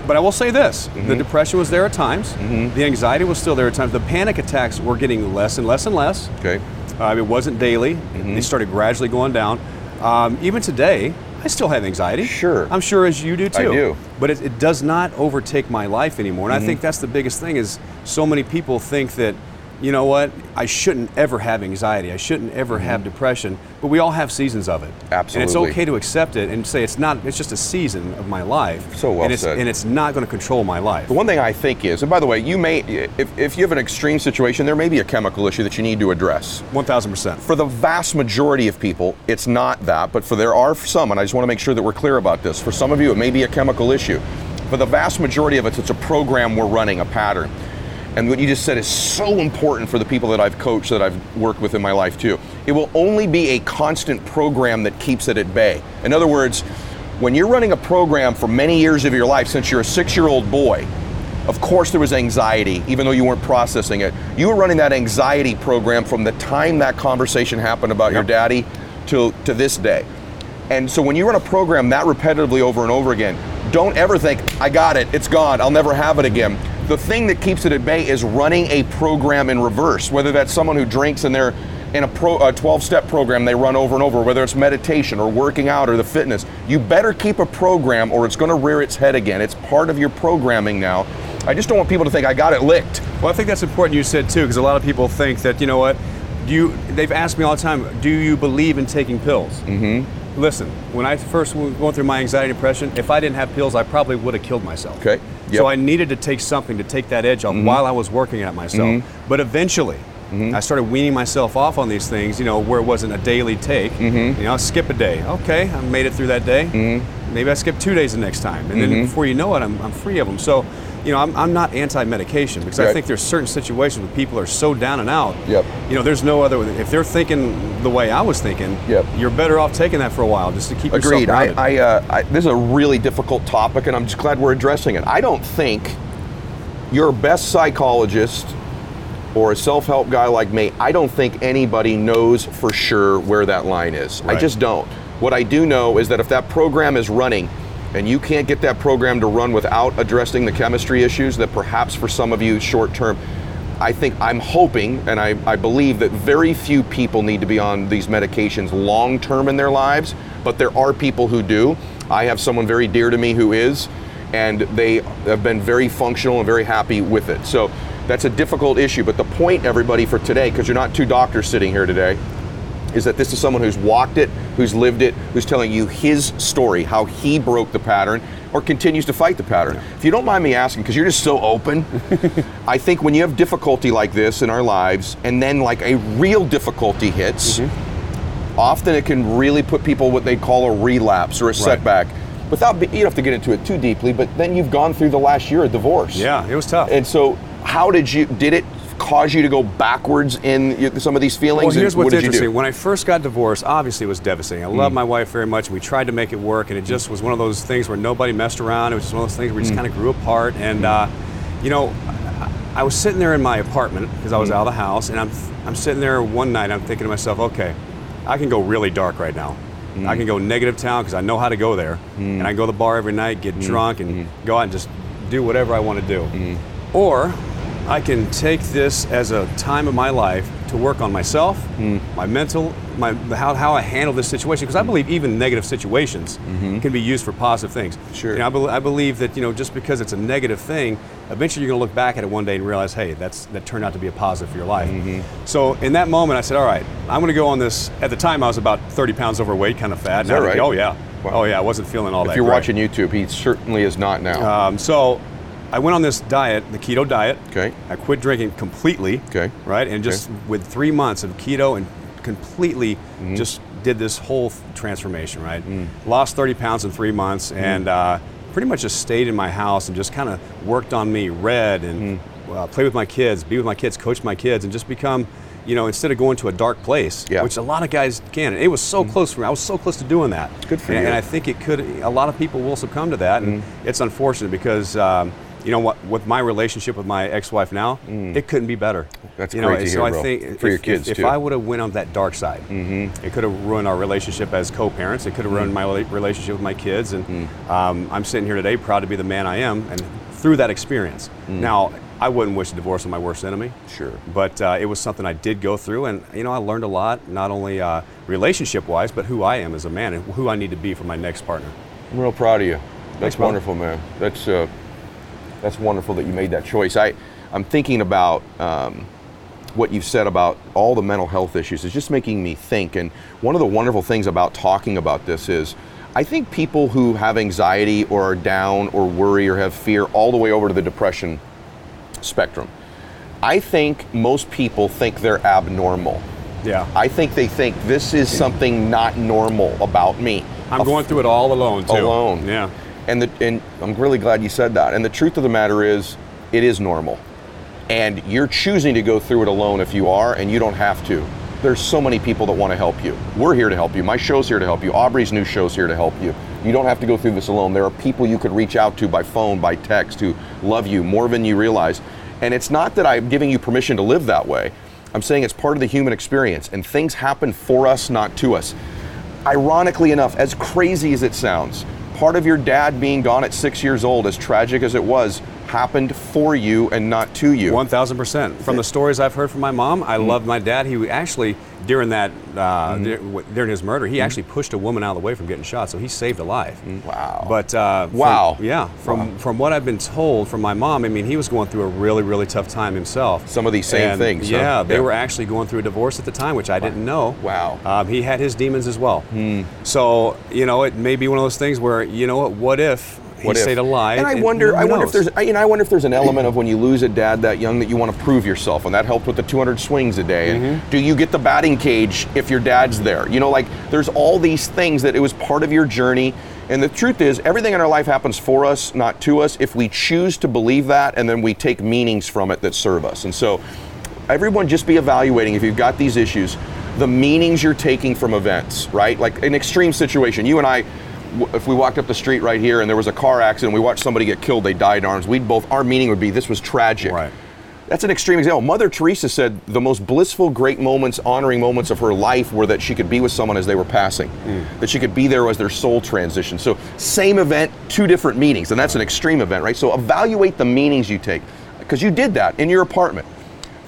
But I will say this: the depression was there at times. The anxiety was still there at times. The panic attacks were getting less and less and less. Okay. Uh, it wasn't daily. They started gradually going down. Um, even today, I still have anxiety. Sure. I'm sure as you do too. I do. But it, it does not overtake my life anymore. And Mm-hmm. I think that's the biggest thing is so many people think that, you know what, I shouldn't ever have anxiety. I shouldn't ever have depression. But we all have seasons of it. Absolutely. And Mm-hmm. It's okay to accept it and say it's not. It's just a season of my life. So well and it's, said. And it's not going to control my life. The one thing I think is, and by the way, you may, if, if you have an extreme situation, there may be a chemical issue that you need to address. One thousand percent. For the vast majority of people, it's not that, but for there are some, and I just want to make sure that we're clear about this. For some of you, it may be a chemical issue. For the vast majority of us, it's a program we're running, a pattern. And what you just said is so important for the people that I've coached, that I've worked with in my life too. It will only be a constant program that keeps it at bay. In other words, when you're running a program for many years of your life, since you're a six year old boy, of course, there was anxiety, even though you weren't processing it. You were running that anxiety program from the time that conversation happened about your daddy to, to this day. And so when you run a program that repetitively over and over again, don't ever think, I got it, it's gone, I'll never have it again. The thing that keeps it at bay is running a program in reverse, whether that's someone who drinks and they're in a, pro, a 12 step program they run over and over, whether it's meditation or working out or the fitness. You better keep a program or it's going to rear its head again. It's part of your programming now. I just don't want people to think, I got it licked. Well, I think that's important you said too, because a lot of people think that you know what, do you? They've asked me all the time, do you believe in taking pills? Mm-hmm. Listen, when I first went through my anxiety and depression, if I didn't have pills, I probably would have killed myself. Okay. So I needed to take something to take that edge off while I was working at myself. But eventually, Mm-hmm. I started weaning myself off on these things, you know, where it wasn't a daily take. Mm-hmm. You know, skip a day. Okay, I made it through that day. Mm-hmm. Maybe I skip two days the next time. And then before you know it, I'm, I'm free of them. So, you know, I'm, I'm not anti-medication because I think there's certain situations where people are so down and out. Yep. You know, there's no other, if they're thinking the way I was thinking, Yep. you're better off taking that for a while just to keep Agreed. yourself I, grounded. I, uh, I, this is a really difficult topic, and I'm just glad we're addressing it. I don't think your best psychologist or a self-help guy like me, I don't think anybody knows for sure where that line is. I just don't. What I do know is that if that program is running and you can't get that program to run without addressing the chemistry issues that perhaps for some of you short term I think I'm hoping and I, I believe that very few people need to be on these medications long term in their lives, but there are people who do. I have someone very dear to me who is, and they have been very functional and very happy with it. So that's a difficult issue. But the point, everybody, for today, because you're not two doctors sitting here today, is that this is someone who's walked it, who's lived it, who's telling you his story, how he broke the pattern or continues to fight the pattern. If you don't mind me asking, because you're just so open, I think when you have difficulty like this in our lives, and then like a real difficulty hits, mm-hmm. often it can really put people what they call a relapse or a setback. Without, be- you don't have to get into it too deeply, but then you've gone through the last year of divorce. yeah, it was tough. And so, how did you? Did it cause you to go backwards in some of these feelings? Well, here's what what's did you interesting. Mm. When I first got divorced, obviously it was devastating. I love my wife very much. and We tried to make it work, and it just was one of those things where nobody messed around. It was just one of those things where we just Mm. kind of grew apart. And uh, you know, I, was sitting there in my apartment because I Mm. was out of the house, and I'm I'm sitting there one night. I'm thinking to myself, okay, I can go really dark right now. Mm. I can go negative town because I know how to go there, and I go to the bar every night, Mm. get drunk, and go out and just do whatever I want to do. Mm. Or I can take this as a time of my life to work on myself, hmm. my mental, my how, how I handle this situation. Because I hmm. believe even negative situations mm-hmm. can be used for positive things. Sure. You know, I, bel I believe that you know just because it's a negative thing, eventually you're going to look back at it one day and realize, hey, that's that turned out to be a positive for your life. Mm-hmm. So in that moment, I said, all right, I'm going to go on this. At the time, I was about 30 pounds overweight, kind of fat. that Now, right? Oh yeah. Oh, wow. Oh yeah, I wasn't feeling all that. if you're great. watching YouTube, he certainly is not now. Um, so I went on this diet, the keto diet. Okay. I quit drinking completely. Okay. Right, and just with three months of keto and completely Mm-hmm. just did this whole transformation. Right, Mm. lost 30 pounds in three months, and uh, pretty much just stayed in my house and just kind of worked on me, read and Mm. uh, play with my kids, be with my kids, coach my kids, and just become. You know, instead of going to a dark place, Yeah. which a lot of guys can, it was so close for me. I was so close to doing that. Good for and, you. And I think it could. A lot of people will succumb to that, and Mm-hmm. it's unfortunate because um, you know what? With my relationship with my ex-wife now, it couldn't be better. Mm. That's you great know, to so hear, I bro. think For if, your kids, if, too. if I would have went on that dark side, Mm-hmm. it could have ruined our relationship as co-parents. It could have ruined my relationship with my kids, and Mm. um, I'm sitting here today proud to be the man I am, and through that experience. Now, I wouldn't wish a divorce on my worst enemy. Mm. Sure. But uh, it was something I did go through, and you know, I learned a lot, not only uh, relationship-wise, but who I am as a man and who I need to be for my next partner. I'm real proud of you. That's Thanks, wonderful, man. That's uh, that's wonderful that you made that choice. I I'm thinking about um, what you've said about all the mental health issues. It's just making me think. And one of the wonderful things about talking about this is, I think people who have anxiety or are down or worry or have fear, all the way over to the depression spectrum. I think most people think they're abnormal. Yeah. I think they think this is something not normal about me. I'm going through it all alone too. alone. Yeah. And the and I'm really glad you said that. And the truth of the matter is, it is normal. And you're choosing to go through it alone if you are, and you don't have to. There's so many people that want to help you. We're here to help you. My show's here to help you. Aubrey's new show's here to help you. You don't have to go through this alone. There are people you could reach out to by phone, by text, who love you more than you realize. And it's not that I'm giving you permission to live that way. I'm saying it's part of the human experience, and things happen for us, not to us ironically enough, as crazy as it sounds, part of your dad being gone at six years old, as tragic as it was, happened for you and not to you. One thousand percent. From the stories I've heard from my mom, I love my dad. He actually during that uh, w- during his murder, he actually pushed a woman out of the way from getting shot, so he saved a life. Wow. But uh, from- Wow. yeah. From Wow. from what I've been told from my mom, I mean, he was going through a really really tough time himself. Some of these same And, things, huh? Yeah, they Yeah. were actually going through a divorce at the time, which I didn't know. Wow. Um, he had his demons as well. So you know, it may be one of those things where you know what? What if What if? stayed alive, And I and wonder, who I wonder if there's, I- you know, I wonder if there's an element of when you lose a dad that young that you want to prove yourself, and that helped with the 200 swings a day. Mm-hmm. do you get the batting cage if your dad's there? You know, like there's all these things that it was part of your journey. And the truth is, everything in our life happens for us, not to us. If we choose to believe that, and then we take meanings from it that serve us. And so, everyone just be evaluating if you've got these issues, the meanings you're taking from events, right? Like an extreme situation. You and I, w- if we walked up the street right here and there was a car accident, we watched somebody get killed, they died in arms, we'd both, our meaning would be this was tragic. Right. That's an extreme example. Mother Teresa said the most blissful, great moments, honoring moments of her life were that she could be with someone as they were passing, hmm. that she could be there as their soul transition. So, same event, two different meanings, and that's an extreme event, right? So, evaluate the meanings you take, because you did that in your apartment.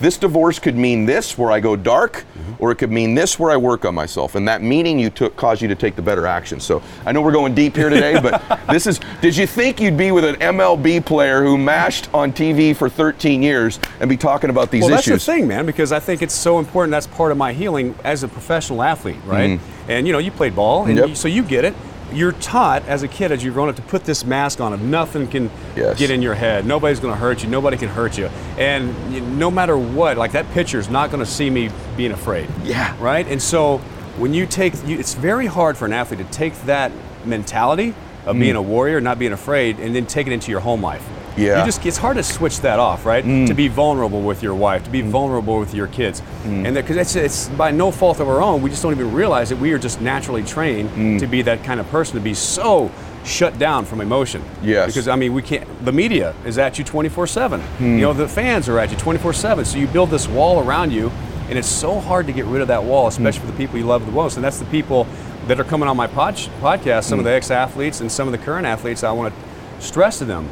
This divorce could mean this, where I go dark, or it could mean this, where I work on myself. And that meaning you took caused you to take the better action. So I know we're going deep here today, but this is. Did you think you'd be with an MLB player who mashed on TV for 13 years and be talking about these well, that's issues? the thing, man, because I think it's so important. That's part of my healing as a professional athlete, right? And you know, you played ball, and Mm-hmm. Yep. you, so you get it. You're taught as a kid, as you're growing up, to put this mask on of nothing can Yes. get in your head. Nobody's going to hurt you. Nobody can hurt you. And you, no matter what, like that pitcher's not going to see me being afraid. Yeah. Right. And so when you take, you, it's very hard for an athlete to take that mentality of mm. being a warrior, not being afraid, and then take it into your home life. Yeah. You just it's hard to switch that off, right? Mm. To be vulnerable with your wife, to be mm. vulnerable with your kids, mm. and because it's it's by no fault of our own, we just don't even realize that we are just naturally trained to be that kind of person to be so shut down from emotion. Yes. Because I mean, we can't. The media is at you 24/7. You know, the fans are at you 24/7. So you build this wall around you, and it's so hard to get rid of that wall, especially for the people you love the most, and that's the people that are coming on my pod- podcast. Some of the ex-athletes and some of the current athletes. I want to stress to them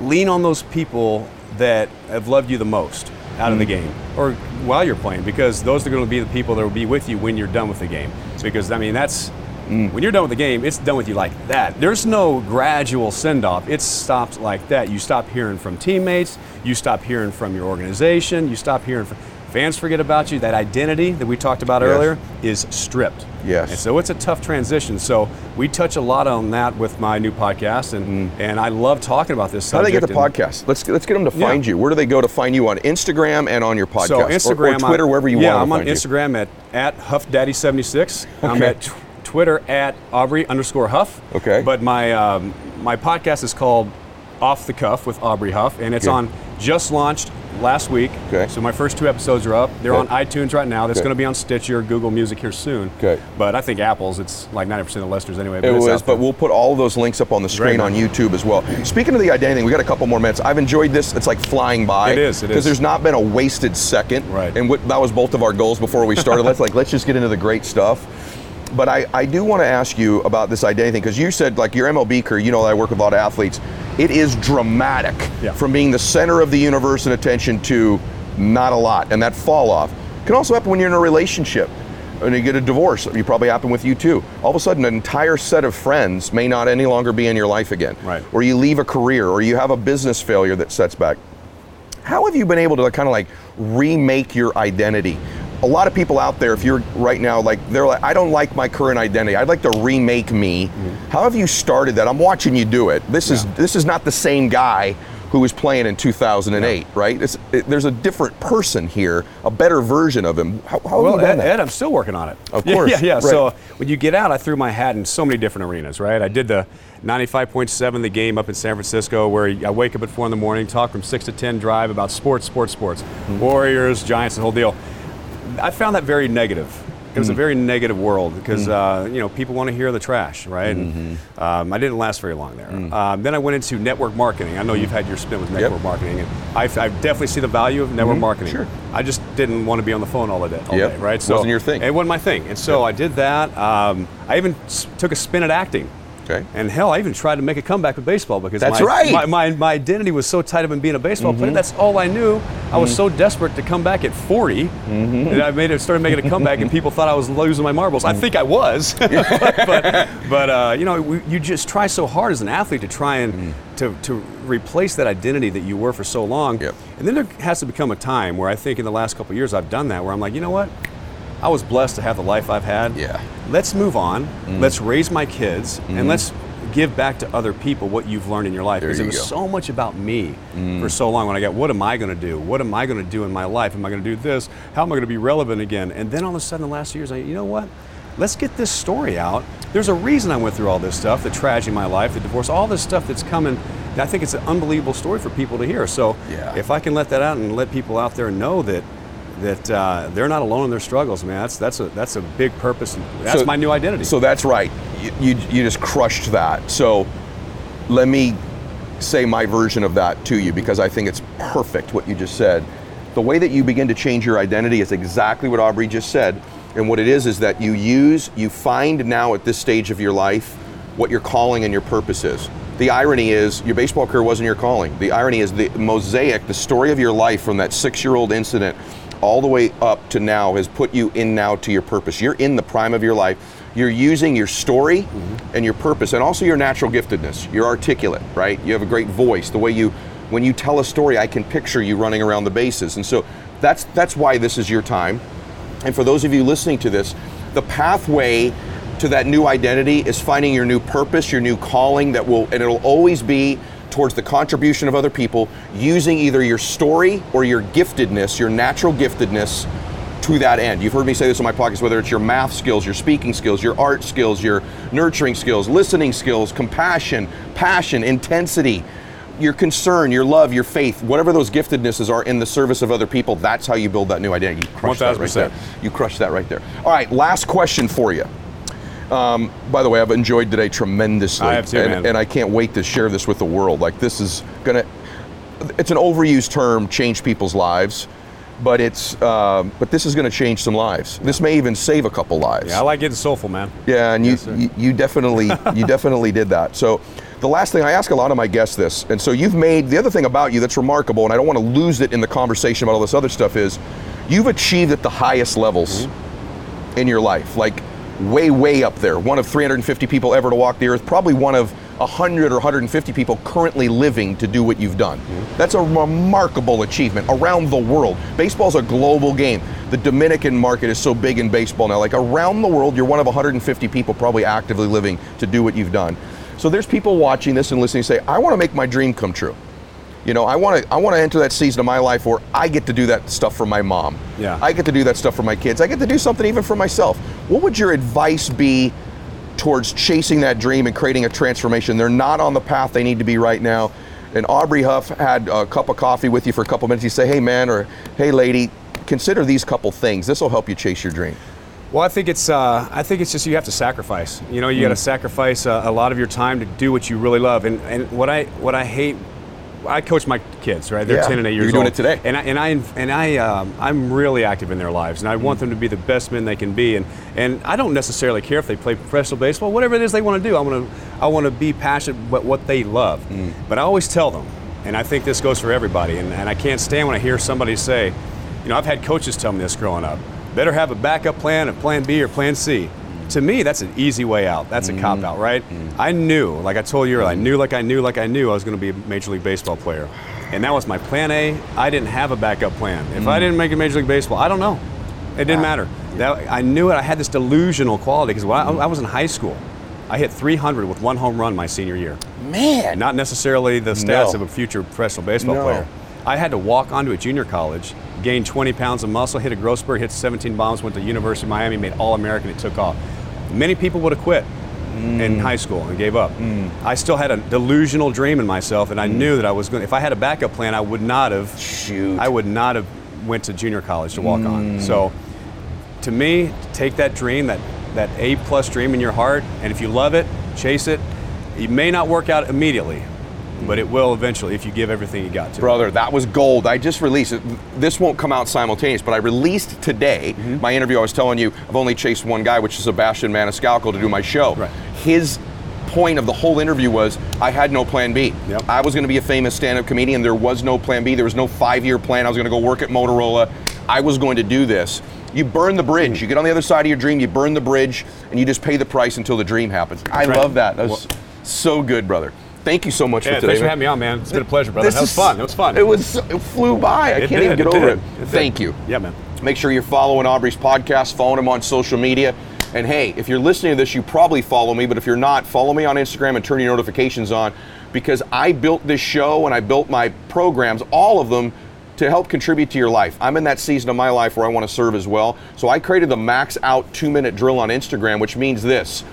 lean on those people that have loved you the most out of the hmm. game or while you're playing because those are going to be the people that will be with you when you're done with the game. Because i mean that's hmm. when you're done with the game it's done with you like that. There's no gradual send off it stops like that. You stop hearing from teammates. You stop hearing from your organization. You stop hearing from fans forget about you that identity that we talked about Yes. earlier is stripped Yes. and so it's a tough transition so we touch a lot on that with my new podcast and and i love talking about this How do they get the and- podcast? Let's let's get them to Yeah. find you. Where do they go to find you on Instagram and on your podcast? So Instagram, or, Twitter, I- wherever you yeah, want. I'm to on find you. Instagram at at HuffDaddy76. Okay. I'm at tw- Twitter at Aubrey underscore Huff. Okay. But my um, my podcast is called Off the Cuff with Aubrey Huff, and it's Okay. on just launched last week. Okay. So my first two episodes are up. They're Okay. on iTunes right now. That's Okay. going to be on Stitcher, Google Music here soon. Okay. But I think Apple's it's like 90% of the listeners anyway. But It was, but we'll put all of those links up on the screen on YouTube as well. Speaking of the identity thing, we got a couple more minutes. I've enjoyed this. It's like flying by. It is, it Because there's not been a wasted second. Right. And what, that was both of our goals before we started. let's like let's just get into the great stuff. But I, I do want to ask you about this identity thing because you said like your MLB career. You know, I work with a lot of athletes. It is dramatic Yeah. from being the center of the universe and attention to not a lot, and that fall off can also happen when you're in a relationship and you get a divorce. It probably happened with you too. All of a sudden, an entire set of friends may not any longer be in your life again. Right. Or you leave a career, or you have a business failure that sets back. How have you been able to kind of like remake your identity? A lot of people out there, if you're right now, like they're like, I don't like my current identity. I'd like to remake me. How have you started that? I'm watching you do it. This is this is not the same guy who was playing in 2008, right? It's, it, there's a different person here, a better version of him. How, how Well, have you done Ed? Ed, I'm still working on it. Of Yeah, course, Yeah, yeah. right. So when you get out, I threw my hat in so many different arenas, right? I did the 95.7, the game up in San Francisco, where I wake up at 4 in the morning, talk from 6 to 10, drive about sports, sports, sports. Mm-hmm. Warriors, Giants, the whole deal. I found that very negative. It Mm. was a very negative world because uh, you know people want to hear the trash, right? Mm-hmm. And, um, I didn't last very long there. Um, then I went into network marketing. I know you've had your spin with Mm. Yep. Mm-hmm. network marketing, and I, I definitely see the value of network marketing. Sure. I just didn't want to be on the phone all day, all Yep. day right? So, it wasn't your thing. It wasn't my thing, and so I did that. Um, I even took a spin at acting. Okay. And hell, I even tried to make a comeback with baseball because That's my, right. Mm-hmm. my, my, my identity was so tied up in being a baseball player. That's all I knew. I was so desperate to come back at 40 Mm-hmm. that I made it, started making a comeback, and people thought I was losing my marbles. I think I was, but, but, but, uh, you know, we, you just try so hard as an athlete to try and to, to replace that identity that you were for so long. Mm. Yep. And then there has to become a time where I think in the last couple of years I've done that, where I'm like, you know what? I was blessed to have the life I've had. Yeah. Let's move on. Mm. Let's raise my kids, Mm-hmm. and let's give back to other people what you've learned in your life. There Because it was go. Mm. so much about me for so long when I got, what am I going to do? What am I going to do in my life? Am I going to do this? How am I going to be relevant again? And then all of a sudden, the last years, I, you know what? Let's get this story out. There's a reason I went through all this stuff, the tragedy in my life, the divorce, all this stuff that's coming. I think it's an unbelievable story for people to hear. So Yeah. if I can let that out and let people out there know that that uh, they're not alone in their struggles, man, that's that's a that's a big purpose. That's So- my new identity. So that's right. You, you, you just crushed that. So let me say my version of that to you because I think it's perfect what you just said. The way that you begin to change your identity is exactly what Aubrey just said. And what it is is that you use, you find now at this stage of your life what your calling and your purpose is. The irony is your baseball career wasn't your calling. The irony is the mosaic, the story of your life from that six year old incident all the way up to now has put you in now to your purpose. You're in the prime of your life. You're using your story mm-hmm. and your purpose and also your natural giftedness. You're articulate, right? You have a great voice. The way you when you tell a story, I can picture you running around the bases. And so that's that's why this is your time. And for those of you listening to this, the pathway to that new identity is finding your new purpose, your new calling that will, and it'll always be towards the contribution of other people using either your story or your giftedness, your natural giftedness to that end. You've heard me say this in my podcast, whether it's your math skills, your speaking skills, your art skills, your nurturing skills, listening skills, compassion, passion, intensity, your concern, your love, your faith, whatever those giftednesses are in the service of other people, that's how you build that new identity. You crushed that right there. You crushed that right there. All right, last question for you. Um, by the way, I've enjoyed today tremendously, I have too, and, man. and I can't wait to share this with the world. Like this is gonna, it's an overused term, change people's lives, but it's, um, but this is gonna change some lives. This may even save a couple lives. yeah, I like getting soulful, man. Yeah, and you yes, you, you definitely you definitely did that. So the last thing I ask a lot of my guests this, and so you've made the other thing about you that's remarkable, and I don't want to lose it in the conversation about all this other stuff is you've achieved at the highest levels Mm-hmm. in your life, like way way up there. One of 350 people ever to walk the earth, probably one of 100 or 150 people currently living to do what you've done. That's a remarkable achievement around the world. Baseball's a global game. The Dominican market is so big in baseball now. Like around the world, you're one of 150 people probably actively living to do what you've done. So there's people watching this and listening say, I want to make my dream come true. You know, I want to I want to enter that season of my life where I get to do that stuff for my mom. Yeah. I get to do that stuff for my kids. I get to do something even for myself. What would your advice be towards chasing that dream and creating a transformation? They're not on the path they need to be right now. And Aubrey Huff had a cup of coffee with you for a couple minutes. You say, "Hey man," or "Hey lady, consider these couple things. This will help you chase your dream." Well, I think it's uh, I think it's just you have to sacrifice. You know, you Mm. got to sacrifice uh, a lot of your time to do what you really love. And and what I what I hate. I coach my kids, right? They're Yeah, 10 and 8 years you're doing old. it today. And I and I and I um, I'm really active in their lives, and I Mm. want them to be the best men they can be. And and I don't necessarily care if they play professional baseball, whatever it is they want to do. I want to I want to be passionate about what they love. Mm. But I always tell them, and I think this goes for everybody. And, and I can't stand when I hear somebody say, you know, I've had coaches tell me this growing up. Better have a backup plan, a plan B or plan C. To me, that's an easy way out. That's a cop out, right? Mm-hmm. I knew, like I told you earlier, I mm-hmm. knew, like I knew, like I knew I was going to be a Major League Baseball player. And that was my plan A. I didn't have a backup plan. If I mm. didn't make it Major League Baseball, I don't know. It didn't ah. matter. That, I knew it. I had this delusional quality because when I, I was in high school, I hit 300 with one home run my senior year. Man, Not necessarily the stats No. of a future professional baseball No. player. I had to walk onto a junior college, gain 20 pounds of muscle, hit a growth spurt, hit 17 bombs, went to University of Miami, made All American, it took off. Many people would have quit Mm. in high school and gave up. I still had a delusional dream in myself, and I knew that I was going. If I had a backup plan, I would not have. Mm. Shoot. I would not have went to junior college to walk Mm. on. So, to me, take that dream, that that A plus dream in your heart, and if you love it, chase it. It may not work out immediately, but it will eventually if you give everything you got to. Brother, that was gold. I just released it. This won't come out simultaneous, but I released today Mm-hmm. my interview. I was telling you, I've only chased one guy, which is Sebastian Maniscalco, to do my show. Right. His point of the whole interview was I had no plan B. Yep. I was going to be a famous stand up comedian. There was no plan B. There was no five year plan. I was going to go work at Motorola. I was going to do this. You burn the bridge. You get on the other side of your dream, you burn the bridge, and you just pay the price until the dream happens. I right. love that. That was Well- so good, brother. Thank you so much Yeah, for today. thanks for having me on, man. It's been a pleasure, brother. This That was is- fun. It was fun. It was. It flew by. I It can't did, even get it over did. it. It. Thank you. Yeah, man. Make sure you're following Aubrey's podcast, following him on social media. And hey, if you're listening to this, you probably follow me, but if you're not, follow me on Instagram and turn your notifications on because I built this show and I built my programs, all of them to help contribute to your life. I'm in that season of my life where I want to serve as well. So I created the max out two minute drill on Instagram, which means this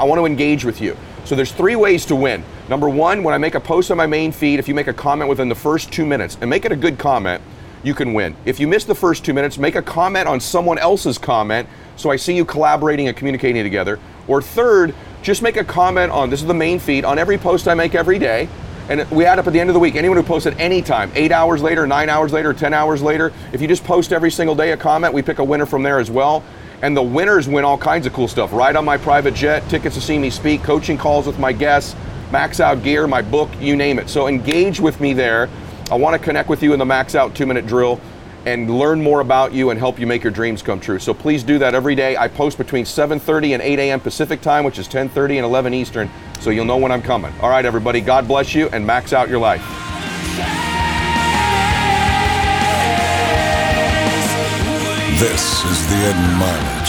I want to engage with you. So there's three ways to win. Number one, when I make a post on my main feed, if you make a comment within the first two minutes and make it a good comment, you can win. If you miss the first two minutes, make a comment on someone else's comment so I see you collaborating and communicating together. Or third, just make a comment on this is the main feed on every post I make every day. And we add up at the end of the week. Anyone who posts at any time, eight hours later, nine hours later, 10 hours later, if you just post every single day a comment, we pick a winner from there as well. And the winners win all kinds of cool stuff. Ride on my private jet, tickets to see me speak, coaching calls with my guests, max out gear, my book, you name it. So engage with me there. I want to connect with you in the max out two minute drill and learn more about you and help you make your dreams come true. So please do that every day. I post between 7:30 and 8 a.m. Pacific time, which is 10:30 and 11 Eastern, so you'll know when I'm coming. All right, everybody. God bless you and max out your life. This is the Ed Mylett